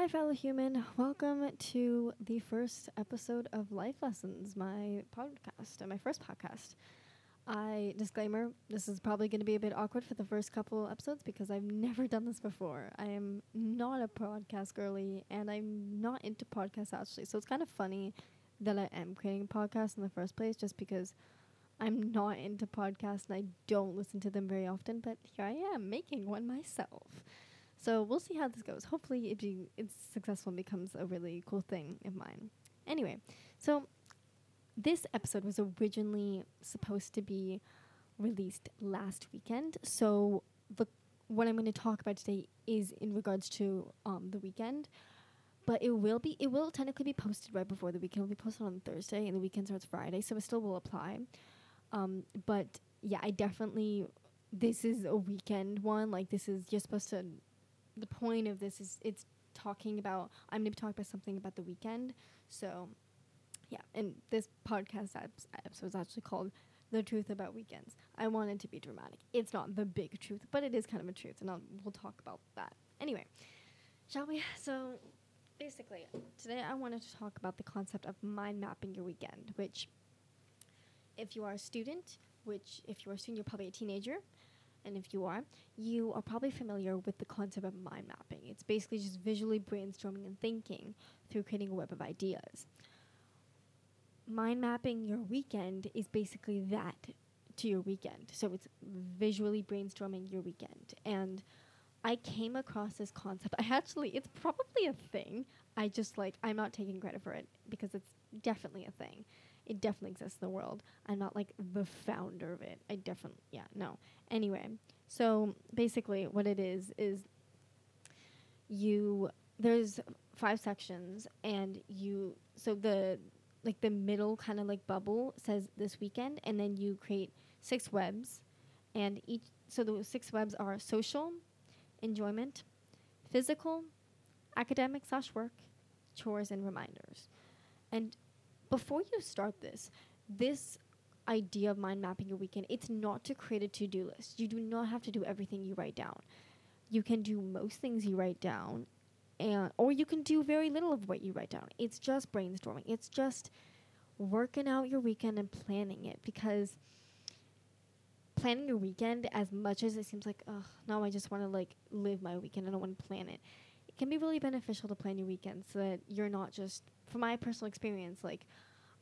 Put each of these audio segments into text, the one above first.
Hi, fellow human. Welcome to the first episode of Life Lessons, my podcast, uh, my first podcast. I disclaimer: this is probably going to be a bit awkward for the first couple episodes because I've never done this before. I am not a podcast girly, and I'm not into podcasts actually. So it's kind of funny that I am creating a podcast in the first place, just because I'm not into podcasts and I don't listen to them very often. But here I am making one myself. So we'll see how this goes. Hopefully, it be, it's successful and becomes a really cool thing of mine. Anyway, so this episode was originally supposed to be released last weekend. So the what I'm going to talk about today is in regards to um, the weekend. But it will be it will technically be posted right before the weekend. It will be posted on Thursday, and the weekend starts Friday, so it still will apply. Um, but yeah, I definitely this is a weekend one. Like this is you're supposed to the point of this is it's talking about I'm going to be talking about something about the weekend. So, yeah, and this podcast episode is actually called "The Truth About Weekends." I wanted to be dramatic. It's not the big truth, but it is kind of a truth, and I'll, we'll talk about that anyway. Shall we? So, basically, today I wanted to talk about the concept of mind mapping your weekend, which, if you are a student, which if you are a student, you're probably a teenager and if you are, you are probably familiar with the concept of mind mapping. It's basically just visually brainstorming and thinking through creating a web of ideas. Mind mapping your weekend is basically that to your weekend. So it's visually brainstorming your weekend. And I came across this concept. I actually, it's probably a thing. I just like, I'm not taking credit for it because it's definitely a thing it definitely exists in the world. I'm not like the founder of it. I definitely, yeah, no. Anyway, so basically, what it is is you there's five sections, and you so the like the middle kind of like bubble says this weekend, and then you create six webs, and each so the six webs are social, enjoyment, physical, academic slash work, chores, and reminders. And before you start this, this idea of mind mapping your weekend, it's not to create a to do list. You do not have to do everything you write down. You can do most things you write down, and or you can do very little of what you write down. It's just brainstorming. It's just working out your weekend and planning it because planning your weekend as much as it seems like oh now I just want to like live my weekend and I don't want to plan it it can be really beneficial to plan your weekend so that you're not just from my personal experience like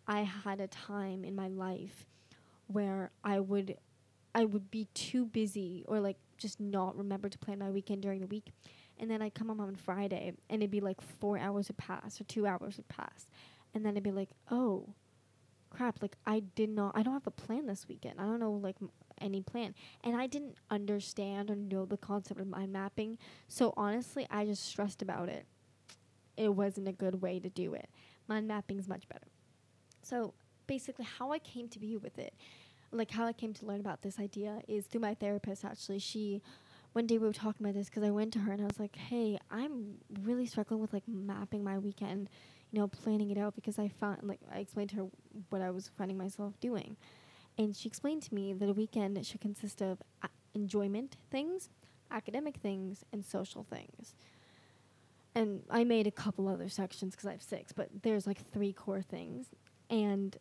I had a time in my life where I would I would be too busy or like just not remember to plan my weekend during the week and then I'd come home on Friday and it'd be like 4 hours would pass or 2 hours would pass and then it'd be like oh crap like I did not I don't have a plan this weekend I don't know like any plan. And I didn't understand or know the concept of mind mapping. So honestly, I just stressed about it. It wasn't a good way to do it. Mind mapping is much better. So basically, how I came to be with it, like how I came to learn about this idea, is through my therapist actually. She one day we were talking about this because I went to her and I was like, "Hey, I'm really struggling with like mapping my weekend, you know, planning it out because I found like I explained to her what I was finding myself doing, and she explained to me that a weekend should consist of uh, enjoyment things, academic things, and social things. And I made a couple other sections because I have six, but there's like three core things. And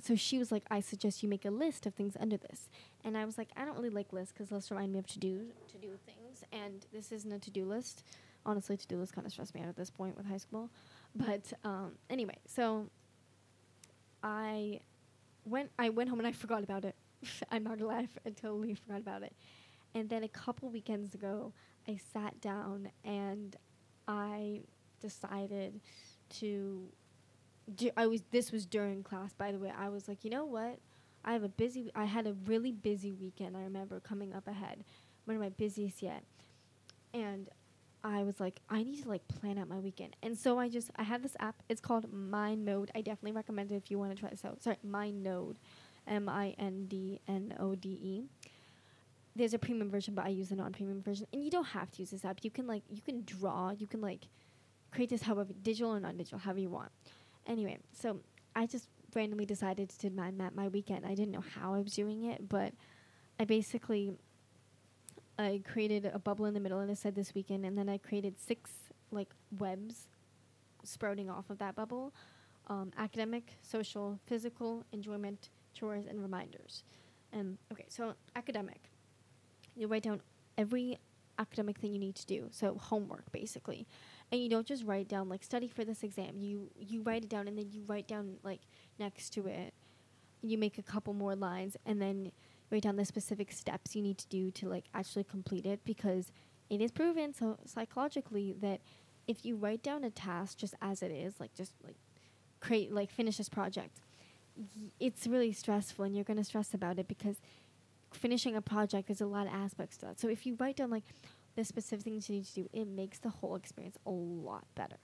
so she was like, I suggest you make a list of things under this. And I was like, I don't really like lists because lists remind me of to do to do things, and this isn't a to do list. Honestly, to do list kind of stressed me out at this point with high school. But um, anyway, so I went I went home and I forgot about it. I'm not gonna lie, I totally forgot about it. And then a couple weekends ago, I sat down and decided to. Do, I was. This was during class, by the way. I was like, you know what? I have a busy. I had a really busy weekend. I remember coming up ahead, one of my busiest yet, and I was like, I need to like plan out my weekend. And so I just I have this app. It's called MindNode. I definitely recommend it if you want to try this out. Sorry, MindNode, M I N D N O D E. There's a premium version, but I use the non-premium version. And you don't have to use this app. You can like you can draw. You can like create this however digital or non-digital, however you want. Anyway, so I just randomly decided to mind map my weekend. I didn't know how I was doing it, but I basically I created a bubble in the middle and it said this weekend, and then I created six like webs sprouting off of that bubble um, academic, social, physical, enjoyment, chores, and reminders. And okay, so academic, you write down every academic thing you need to do. So homework, basically, and you don't just write down like study for this exam. You you write it down and then you write down like next to it. You make a couple more lines and then write down the specific steps you need to do to like actually complete it because it is proven so psychologically that if you write down a task just as it is, like just like create like finish this project, y- it's really stressful and you're going to stress about it because finishing a project there's a lot of aspects to that. So if you write down like the specific things you need to do, it makes the whole experience a lot better.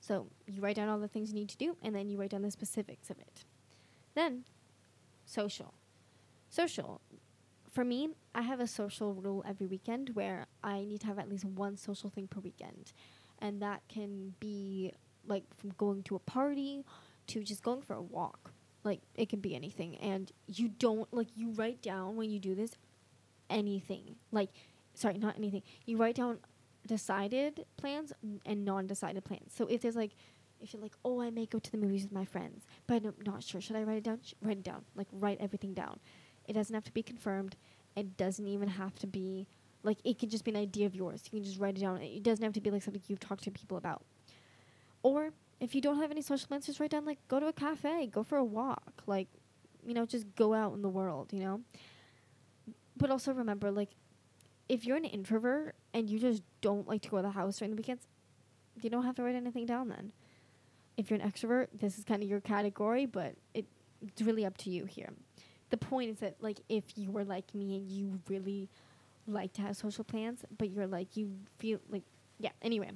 So you write down all the things you need to do and then you write down the specifics of it. Then social. Social. For me, I have a social rule every weekend where I need to have at least one social thing per weekend. And that can be like from going to a party to just going for a walk. Like it can be anything. And you don't like you write down when you do this anything. Like sorry, not anything. You write down decided plans and non-decided plans. So if there's like if you're like, "Oh, I may go to the movies with my friends, but I'm not sure. Should I write it down?" Sh- write it down. Like write everything down. It doesn't have to be confirmed. It doesn't even have to be like it can just be an idea of yours. You can just write it down. It doesn't have to be like something you've talked to people about. Or if you don't have any social plans, just write down like go to a cafe, go for a walk, like you know, just go out in the world, you know. But also remember, like, if you're an introvert and you just don't like to go to the house during the weekends, you don't have to write anything down then. If you're an extrovert, this is kind of your category, but it, it's really up to you here. The point is that, like, if you were like me and you really like to have social plans, but you're like, you feel like, yeah, anyway.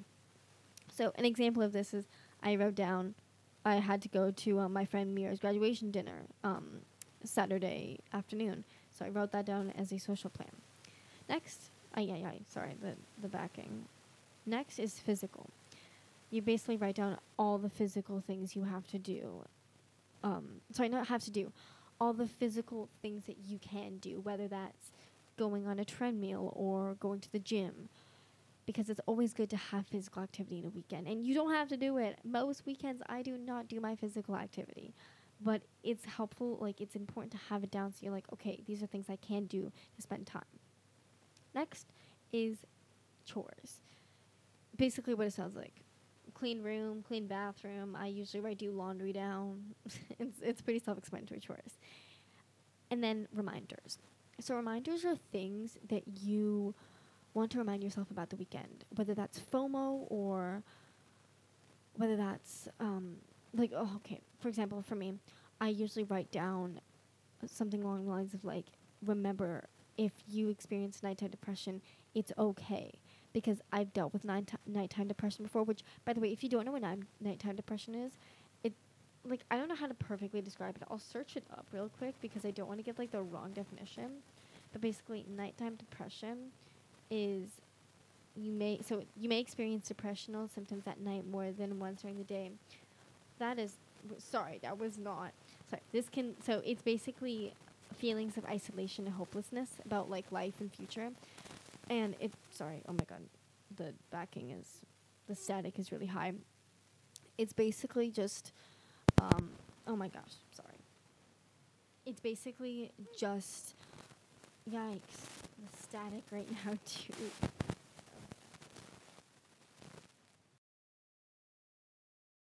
So, an example of this is I wrote down I had to go to uh, my friend Mira's graduation dinner um, Saturday afternoon. So, I wrote that down as a social plan. Next, ay, ay, ay, sorry, the, the backing. Next is physical. You basically write down all the physical things you have to do. Um, sorry, not have to do, all the physical things that you can do, whether that's going on a treadmill or going to the gym. Because it's always good to have physical activity in a weekend. And you don't have to do it. Most weekends, I do not do my physical activity. But it's helpful, like, it's important to have it down so you're like, okay, these are things I can do to spend time. Next is chores. Basically, what it sounds like clean room, clean bathroom. I usually write do laundry down. it's it's pretty self-explanatory chores. And then reminders. So reminders are things that you want to remind yourself about the weekend, whether that's FOMO or whether that's um, like oh okay. For example, for me, I usually write down something along the lines of like remember if you experience nighttime depression, it's okay because I've dealt with night nighttime depression before. Which, by the way, if you don't know what ni- nighttime depression is, it like I don't know how to perfectly describe it. I'll search it up real quick because I don't want to give like the wrong definition. But basically, nighttime depression is you may so you may experience depressional symptoms at night more than once during the day. That is w- sorry, that was not sorry. This can so it's basically feelings of isolation and hopelessness about like life and future. And it sorry, oh my god, the backing is the static is really high. It's basically just um oh my gosh, sorry. It's basically just yikes. The static right now too.